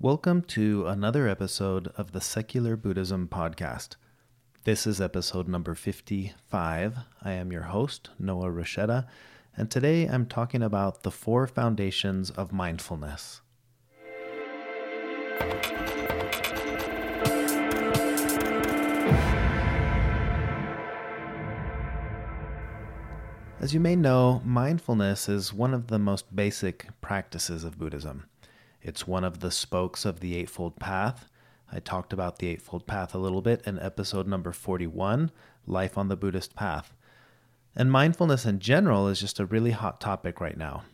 Welcome to another episode of the Secular Buddhism Podcast. This is episode number 55. I am your host, Noah Rasheta, and today I'm talking about the four foundations of mindfulness. As you may know, mindfulness is one of the most basic practices of Buddhism. It's one of the spokes of the Eightfold Path. I talked about the Eightfold Path a little bit in episode number 41, Life on the Buddhist Path. And mindfulness in general is just a really hot topic right now.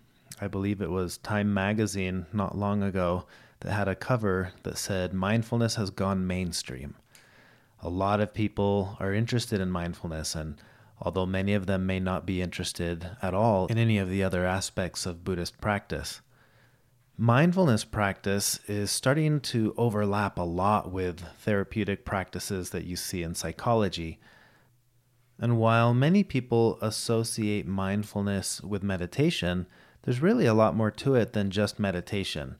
I believe it was Time magazine not long ago that had a cover that said, Mindfulness has gone mainstream. A lot of people are interested in mindfulness, and although many of them may not be interested at all in any of the other aspects of Buddhist practice, Mindfulness practice is starting to overlap a lot with therapeutic practices that you see in psychology. And while many people associate mindfulness with meditation, there's really a lot more to it than just meditation.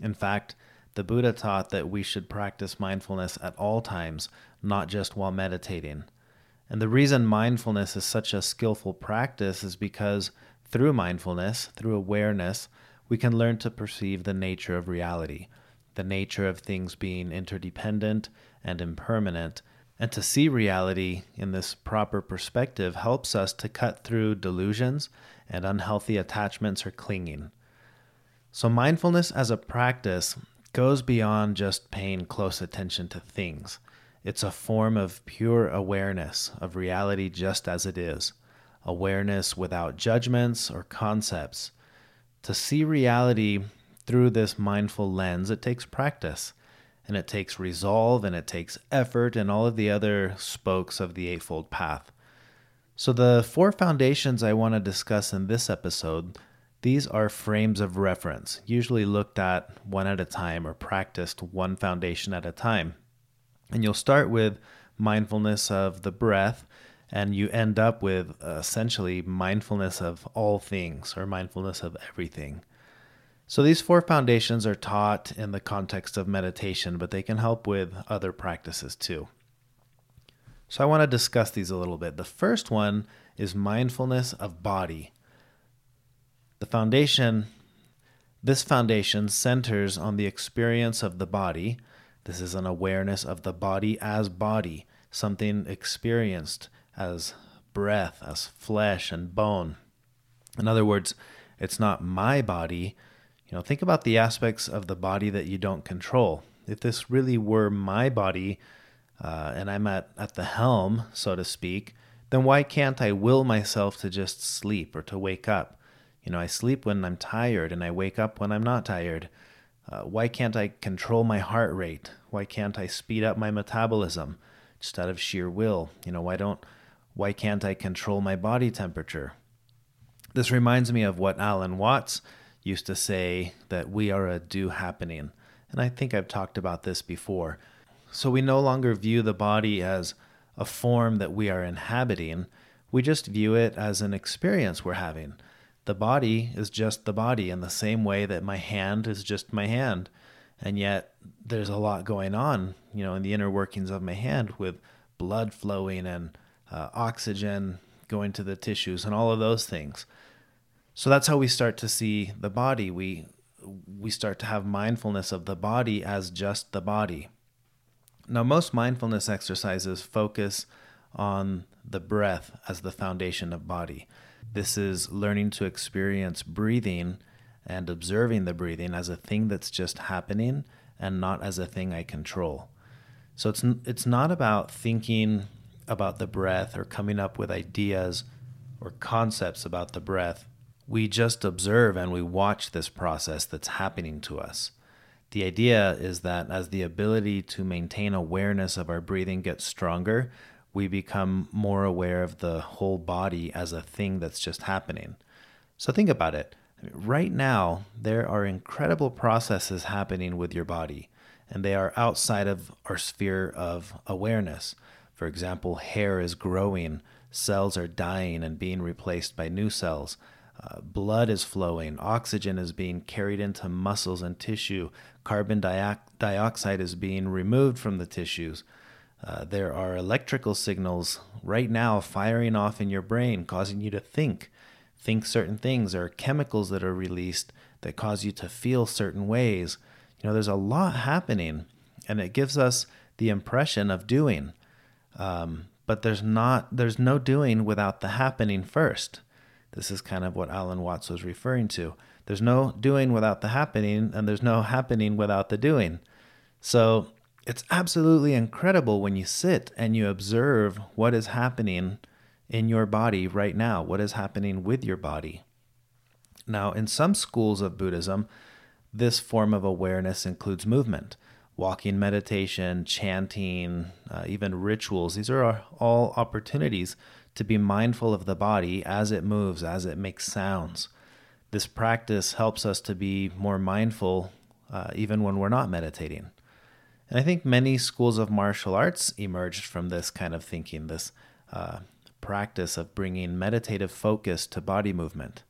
In fact, the Buddha taught that we should practice mindfulness at all times, not just while meditating. And the reason mindfulness is such a skillful practice is because through mindfulness, through awareness, we can learn to perceive the nature of reality, the nature of things being interdependent and impermanent. And to see reality in this proper perspective helps us to cut through delusions and unhealthy attachments or clinging. So, mindfulness as a practice goes beyond just paying close attention to things. It's a form of pure awareness of reality just as it is, awareness without judgments or concepts, to see reality through this mindful lens, it takes practice and it takes resolve and it takes effort and all of the other spokes of the Eightfold Path. So, the four foundations I want to discuss in this episode, these are frames of reference, usually looked at one at a time or practiced one foundation at a time. And you'll start with mindfulness of the breath, and you end up with essentially mindfulness of all things or mindfulness of everything. So these four foundations are taught in the context of meditation, but they can help with other practices too. So I want to discuss these a little bit. The first one is mindfulness of body. The foundation this foundation centers on the experience of the body. This is an awareness of the body as body, something experienced as breath, as flesh and bone. In other words, it's not my body. You know, think about the aspects of the body that you don't control. If this really were my body, uh, and I'm at, at the helm, so to speak, then why can't I will myself to just sleep or to wake up? You know, I sleep when I'm tired and I wake up when I'm not tired. Uh, why can't I control my heart rate? Why can't I speed up my metabolism just out of sheer will? You know, why don't why can't I control my body temperature? This reminds me of what Alan Watts used to say that we are a do happening. And I think I've talked about this before. So we no longer view the body as a form that we are inhabiting, we just view it as an experience we're having. The body is just the body in the same way that my hand is just my hand. And yet there's a lot going on, you know, in the inner workings of my hand with blood flowing and uh, oxygen going to the tissues, and all of those things. So that's how we start to see the body. We we start to have mindfulness of the body as just the body. Now, most mindfulness exercises focus on the breath as the foundation of body. This is learning to experience breathing and observing the breathing as a thing that's just happening and not as a thing I control. So it's it's not about thinking about the breath or coming up with ideas or concepts about the breath. We just observe and we watch this process that's happening to us. The idea is that as the ability to maintain awareness of our breathing gets stronger, we become more aware of the whole body as a thing that's just happening. So think about it. Right now, there are incredible processes happening with your body, and they are outside of our sphere of awareness. For example, hair is growing, cells are dying and being replaced by new cells. Uh, blood is flowing, oxygen is being carried into muscles and tissue, carbon dioxide is being removed from the tissues. Uh, there are electrical signals right now firing off in your brain, causing you to think, think certain things. There are chemicals that are released that cause you to feel certain ways. You know, there's a lot happening, and it gives us the impression of doing. Um, but there's not, there's no doing without the happening first. This is kind of what Alan Watts was referring to. There's no doing without the happening, and there's no happening without the doing. So it's absolutely incredible when you sit and you observe what is happening in your body right now, what is happening with your body. Now, in some schools of Buddhism, this form of awareness includes movement, walking meditation, chanting, uh, even rituals. These are all opportunities to be mindful of the body as it moves, as it makes sounds. This practice helps us to be more mindful uh, even when we're not meditating. And I think many schools of martial arts emerged from this kind of thinking, this uh, practice of bringing meditative focus to body movement.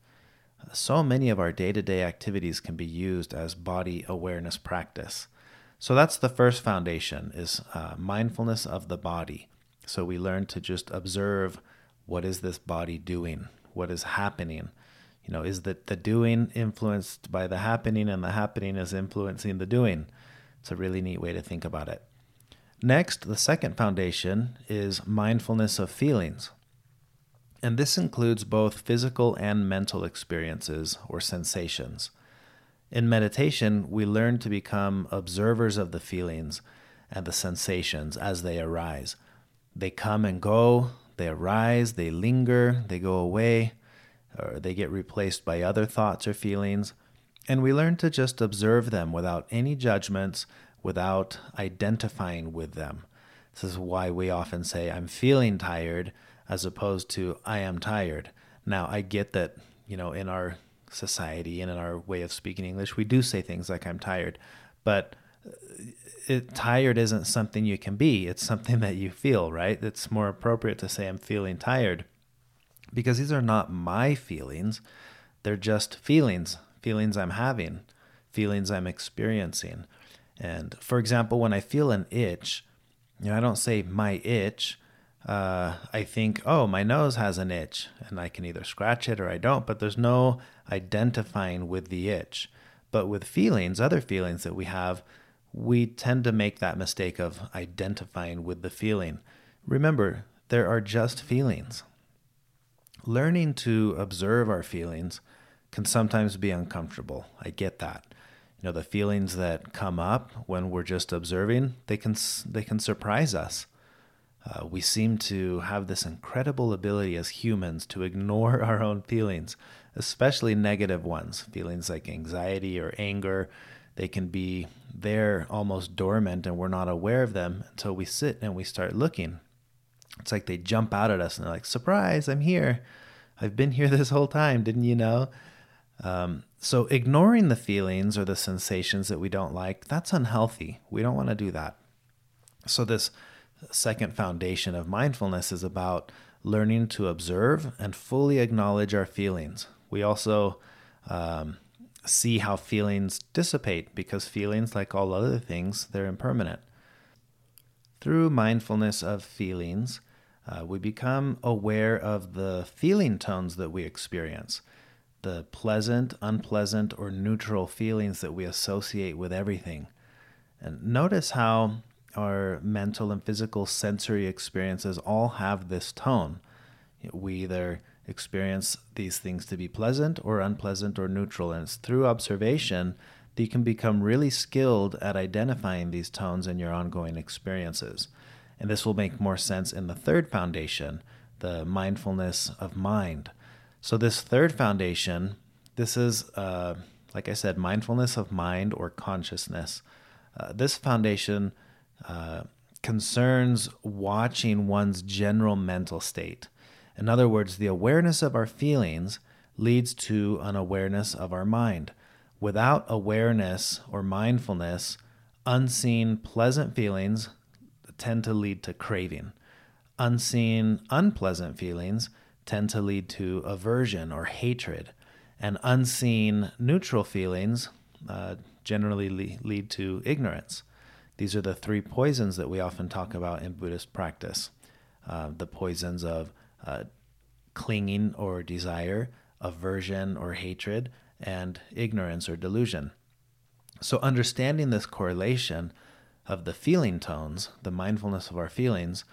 So many of our day to day activities can be used as body awareness practice. So that's the first foundation is uh, mindfulness of the body. So we learn to just observe what is this body doing? What is happening? You know, is that the doing influenced by the happening and the happening is influencing the doing? It's a really neat way to think about it. Next, the second foundation is mindfulness of feelings. And this includes both physical and mental experiences or sensations. In meditation, we learn to become observers of the feelings and the sensations as they arise. They come and go, they arise, they linger, they go away, or they get replaced by other thoughts or feelings. And we learn to just observe them without any judgments, without identifying with them. This is why we often say, I'm feeling tired, as opposed to, I am tired. Now, I get that, you know, in our society and in our way of speaking English, we do say things like, I'm tired. But it, tired isn't something you can be, it's something that you feel, right? It's more appropriate to say, I'm feeling tired because these are not my feelings. They're just feelings, feelings I'm having, feelings I'm experiencing. And for example, when I feel an itch, you know, I don't say my itch. Uh, I think, oh, my nose has an itch, and I can either scratch it or I don't, but there's no identifying with the itch. But with feelings, other feelings that we have, we tend to make that mistake of identifying with the feeling. Remember, there are just feelings. Learning to observe our feelings can sometimes be uncomfortable. I get that. You know, the feelings that come up when we're just observing, they can they can surprise us. Uh, we seem to have this incredible ability as humans to ignore our own feelings, especially negative ones, feelings like anxiety or anger, they can be there almost dormant and we're not aware of them until we sit and we start looking. It's like they jump out at us and they're like, surprise, I'm here. I've been here this whole time, didn't you know? Um, so, ignoring the feelings or the sensations that we don't like, that's unhealthy. We don't want to do that. So, this second foundation of mindfulness is about learning to observe and fully acknowledge our feelings. We also um, see how feelings dissipate because feelings, like all other things, they're impermanent. Through mindfulness of feelings, uh, we become aware of the feeling tones that we experience, the pleasant, unpleasant, or neutral feelings that we associate with everything. And notice how our mental and physical sensory experiences all have this tone. We either experience these things to be pleasant or unpleasant or neutral. And it's through observation that you can become really skilled at identifying these tones in your ongoing experiences. And this will make more sense in the third foundation, the mindfulness of mind. So, this third foundation, this is, uh, like I said, mindfulness of mind or consciousness. Uh, this foundation uh, concerns watching one's general mental state. In other words, the awareness of our feelings leads to an awareness of our mind. Without awareness or mindfulness, unseen pleasant feelings tend to lead to craving. Unseen unpleasant feelings tend to lead to aversion or hatred. and unseen neutral feelings uh, generally le- lead to ignorance. These are the three poisons that we often talk about in Buddhist practice uh, the poisons of uh, clinging or desire, aversion or hatred, and ignorance or delusion. So, understanding this correlation of the feeling tones, the mindfulness of our feelings,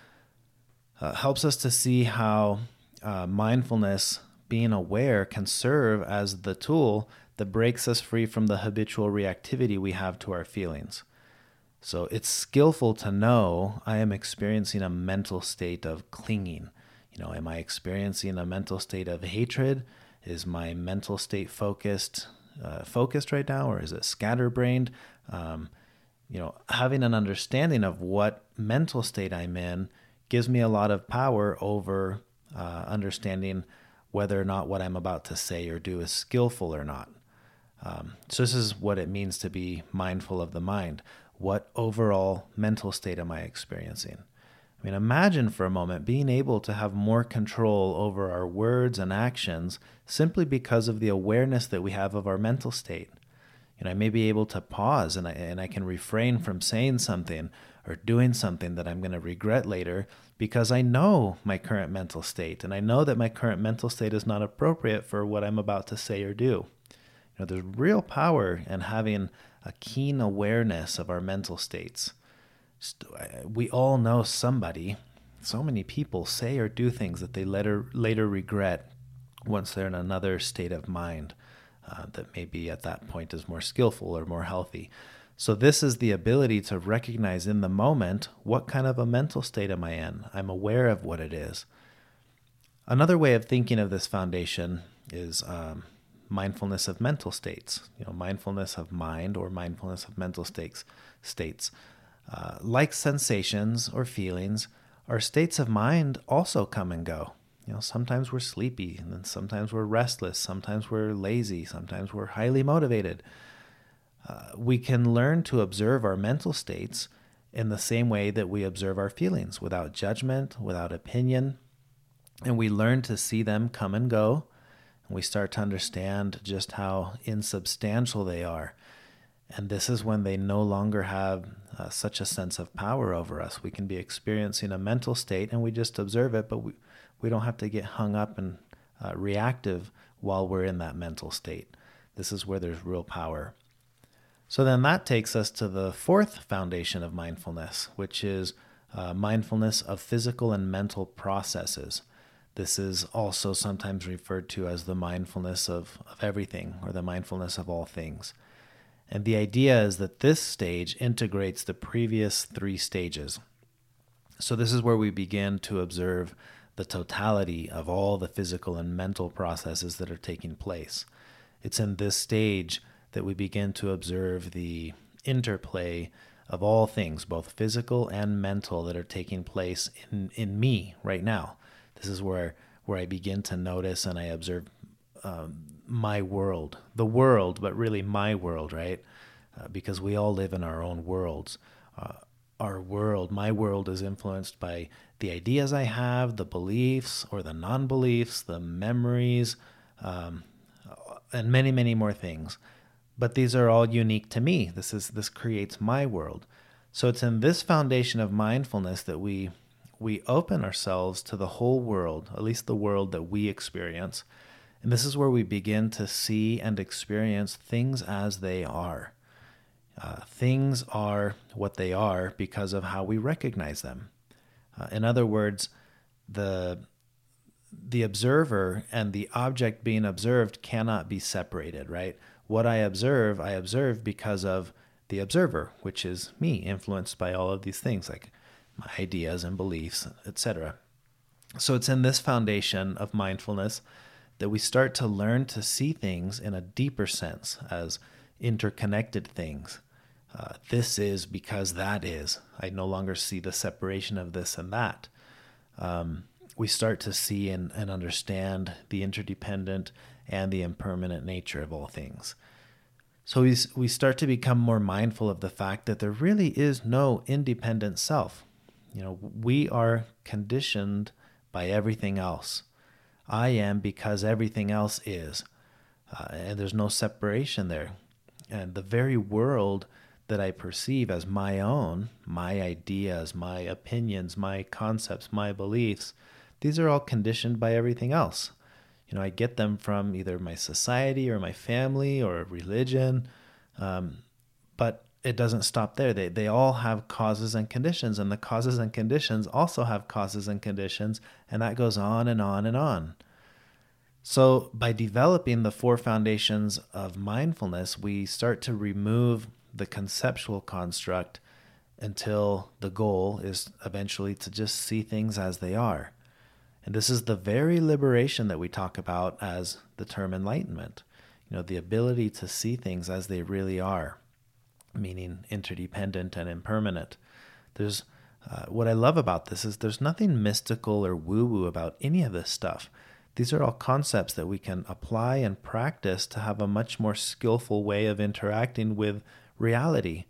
uh, helps us to see how uh, mindfulness, being aware, can serve as the tool that breaks us free from the habitual reactivity we have to our feelings. So it's skillful to know I am experiencing a mental state of clinging. You know, am I experiencing a mental state of hatred? Is my mental state focused uh, focused right now, or is it scatterbrained? Um, you know, having an understanding of what mental state I'm in gives me a lot of power over uh, understanding whether or not what I'm about to say or do is skillful or not. Um, so, this is what it means to be mindful of the mind. What overall mental state am I experiencing? I mean, imagine for a moment being able to have more control over our words and actions simply because of the awareness that we have of our mental state. You know, I may be able to pause and I, and I can refrain from saying something or doing something that I'm going to regret later because I know my current mental state and I know that my current mental state is not appropriate for what I'm about to say or do. You know, there's real power in having a keen awareness of our mental states we all know somebody. So many people say or do things that they later later regret once they're in another state of mind uh, that maybe at that point is more skillful or more healthy. So this is the ability to recognize in the moment what kind of a mental state am I in. I'm aware of what it is. Another way of thinking of this foundation is um, mindfulness of mental states. You know, mindfulness of mind or mindfulness of mental states. States. Uh, like sensations or feelings, our states of mind also come and go. You know, sometimes we're sleepy, and then sometimes we're restless, sometimes we're lazy, sometimes we're highly motivated. Uh, we can learn to observe our mental states in the same way that we observe our feelings, without judgment, without opinion, and we learn to see them come and go. And we start to understand just how insubstantial they are and this is when they no longer have uh, such a sense of power over us. We can be experiencing a mental state and we just observe it, but we, we don't have to get hung up and uh, reactive while we're in that mental state. This is where there's real power. So then that takes us to the fourth foundation of mindfulness, which is uh, mindfulness of physical and mental processes. This is also sometimes referred to as the mindfulness of, of everything or the mindfulness of all things. And the idea is that this stage integrates the previous three stages. So, this is where we begin to observe the totality of all the physical and mental processes that are taking place. It's in this stage that we begin to observe the interplay of all things, both physical and mental, that are taking place in, in me right now. This is where, where I begin to notice and I observe um, my world, the world, but really my world, right? Uh, because we all live in our own worlds. Uh, our world, my world, is influenced by the ideas I have, the beliefs or the non beliefs, the memories, um, and many, many more things. But these are all unique to me. This is this creates my world. So it's in this foundation of mindfulness that we we open ourselves to the whole world, at least the world that we experience, and this is where we begin to see and experience things as they are. Uh, things are what they are because of how we recognize them. Uh, in other words, the the observer and the object being observed cannot be separated, right? What I observe, I observe because of the observer, which is me, influenced by all of these things like my ideas and beliefs, etc. So it's in this foundation of mindfulness that we start to learn to see things in a deeper sense as interconnected things. Uh, this is because that is. I no longer see the separation of this and that. Um, we start to see and, and understand the interdependent and the impermanent nature of all things. So we, we start to become more mindful of the fact that there really is no independent self. You know, we are conditioned by everything else. I am because everything else is. uh, and there's no separation there. And the very world that I perceive as my own, my ideas, my opinions, my concepts, my beliefs, these are all conditioned by everything else. You know, I get them from either my society or my family or religion, um, but it doesn't stop there. They, they all have causes and conditions, and the causes and conditions also have causes and conditions, and that goes on and on and on. So, by developing the four foundations of mindfulness, we start to remove the conceptual construct until the goal is eventually to just see things as they are. And this is the very liberation that we talk about as the term enlightenment. You know, the ability to see things as they really are, meaning interdependent and impermanent. There's uh, what I love about this is there's nothing mystical or woo woo about any of this stuff. These are all concepts that we can apply and practice to have a much more skillful way of interacting with reality.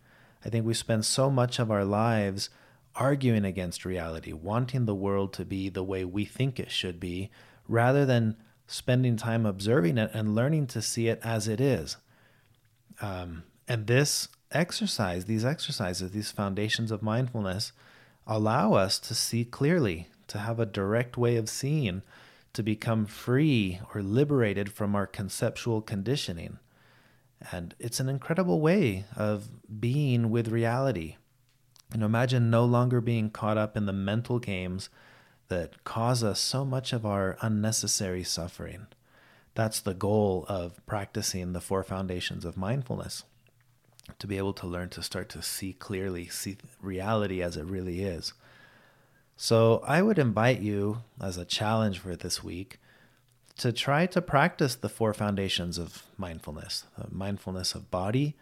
I think we spend so much of our lives arguing against reality, wanting the world to be the way we think it should be, rather than spending time observing it and learning to see it as it is. Um, and this exercise, these exercises, these foundations of mindfulness, allow us to see clearly, to have a direct way of seeing, to become free or liberated from our conceptual conditioning. And it's an incredible way of being with reality. And imagine no longer being caught up in the mental games that cause us so much of our unnecessary suffering. That's the goal of practicing the four foundations of mindfulness to be able to learn to start to see clearly, see reality as it really is. So, I would invite you as a challenge for this week to try to practice the four foundations of mindfulness uh, mindfulness of body,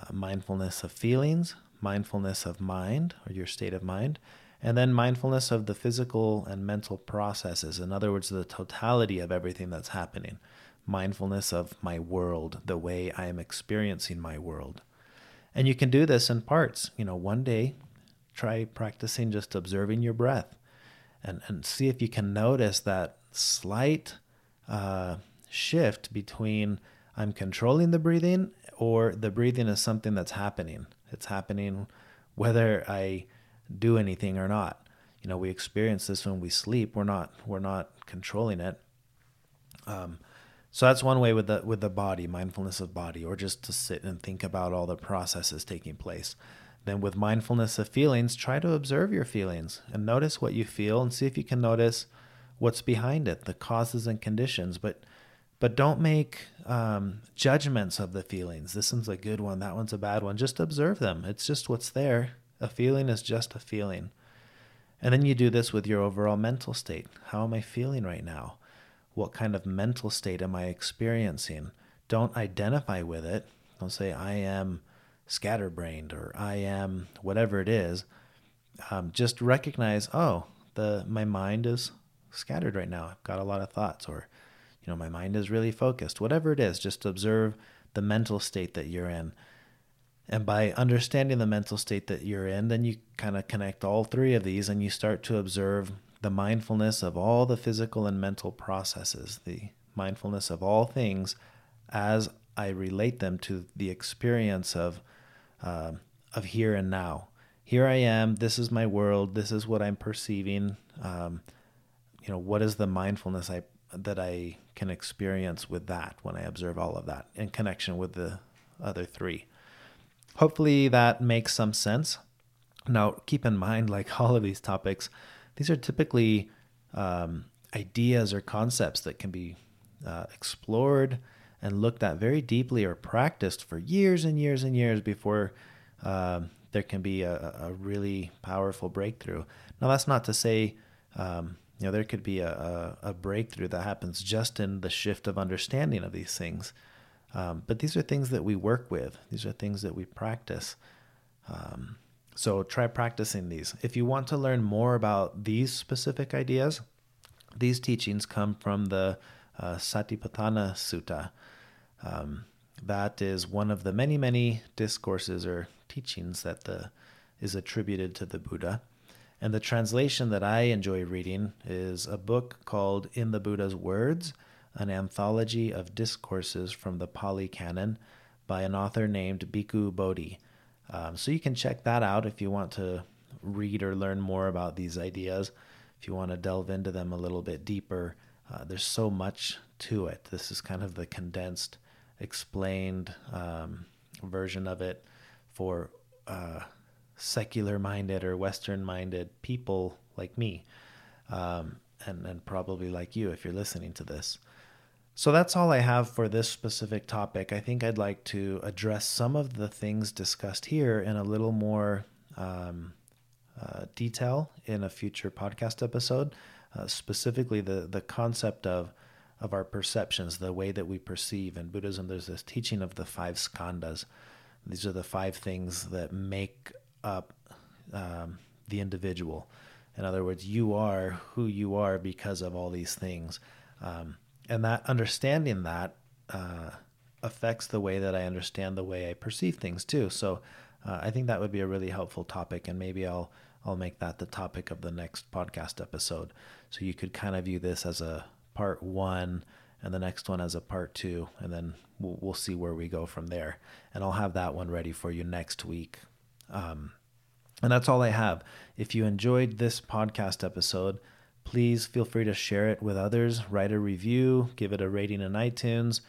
uh, mindfulness of feelings, mindfulness of mind or your state of mind, and then mindfulness of the physical and mental processes. In other words, the totality of everything that's happening. Mindfulness of my world, the way I am experiencing my world. And you can do this in parts. You know, one day, try practicing just observing your breath and, and see if you can notice that slight uh, shift between I'm controlling the breathing or the breathing is something that's happening. It's happening whether I do anything or not. You know, we experience this when we sleep. We're not we're not controlling it. Um, so that's one way with the with the body, mindfulness of body, or just to sit and think about all the processes taking place. Then with mindfulness of feelings, try to observe your feelings and notice what you feel and see if you can notice what's behind it, the causes and conditions. But but don't make um, judgments of the feelings. This one's a good one. That one's a bad one. Just observe them. It's just what's there. A feeling is just a feeling. And then you do this with your overall mental state. How am I feeling right now? What kind of mental state am I experiencing? Don't identify with it. Don't say, I am scatterbrained or I am whatever it is. Um, just recognize, oh, the my mind is scattered right now. I've got a lot of thoughts, or, you know, my mind is really focused. Whatever it is, just observe the mental state that you're in. And by understanding the mental state that you're in, then you kind of connect all three of these and you start to observe the mindfulness of all the physical and mental processes, the mindfulness of all things as I relate them to the experience of, uh, of here and now. Here I am. This is my world. This is what I'm perceiving. Um, you know what is the mindfulness I that I can experience with that when I observe all of that in connection with the other three. Hopefully that makes some sense. Now, keep in mind, like all of these topics, these are typically um, ideas or concepts that can be uh, explored and looked at very deeply or practiced for years and years and years before uh, there can be a, a, really powerful breakthrough. Now, that's not to say um, you know, there could be a, a, a, breakthrough that happens just in the shift of understanding of these things. Um, but these are things that we work with, these are things that we practice. So try practicing these. If you want to learn more about these specific ideas, these teachings come from the uh, Satipatthana Sutta. Um, that is one of the many, many discourses or teachings that the, is attributed to the Buddha. And the translation that I enjoy reading is a book called In the Buddha's Words an anthology of discourses from the Pali Canon by an author named Bhikkhu Bodhi. Um, so you can check that out if you want to read or learn more about these ideas, if you want to delve into them a little bit deeper. Uh, there's so much to it. This is kind of the condensed, explained um, version of it for uh, secular minded or Western minded people like me, um, and, and probably like you if you're listening to this. So that's all I have for this specific topic. I think I'd like to address some of the things discussed here in a little more um, uh, detail in a future podcast episode, uh, specifically the, the concept of of our perceptions, the way that we perceive. In Buddhism, there's this teaching of the five skandhas. These are the five things that make up um, the individual. In other words, you are who you are because of all these things. Um, and that understanding that uh, affects the way that I understand the way I perceive things too. So uh, I think that would be a really helpful topic, and maybe I'll I'll make that the topic of the next podcast episode. So you could kind of view this as a part one, and the next one as a part two, and then we'll, we'll see where we go from there. And I'll have that one ready for you next week. Um, and that's all I have. If you enjoyed this podcast episode, please feel free to share it with others, write a review, give it a rating in iTunes.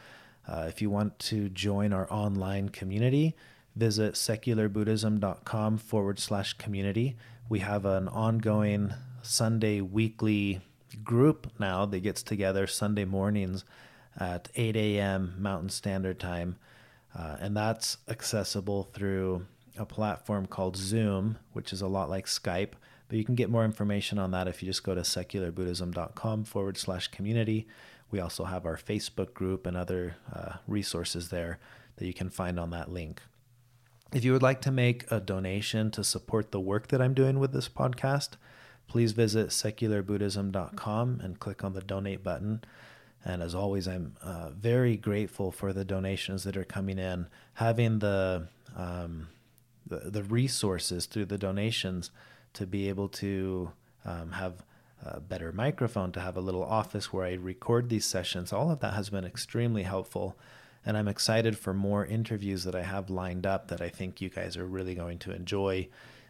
Uh, if you want to join our online community, visit secularbuddhism.com forward slash community. We have an ongoing Sunday weekly group now that gets together Sunday mornings at 8 a.m. Mountain Standard Time. Uh, and that's accessible through a platform called Zoom, which is a lot like Skype. But you can get more information on that if you just go to secularbuddhism.com forward slash community. We also have our Facebook group and other uh, resources there that you can find on that link. If you would like to make a donation to support the work that I'm doing with this podcast, please visit secularbuddhism.com and click on the donate button. And as always, I'm uh, very grateful for the donations that are coming in. Having the, um, the, the resources through the donations to be able to um, have a better microphone, to have a little office where I record these sessions, all of that has been extremely helpful. And I'm excited for more interviews that I have lined up that I think you guys are really going to enjoy.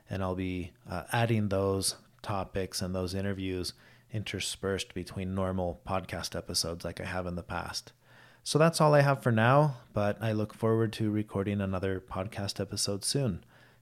And I'll be uh, adding those topics and those interviews interspersed between normal podcast episodes like I have in the past. So that's all I have for now, but I look forward to recording another podcast episode soon.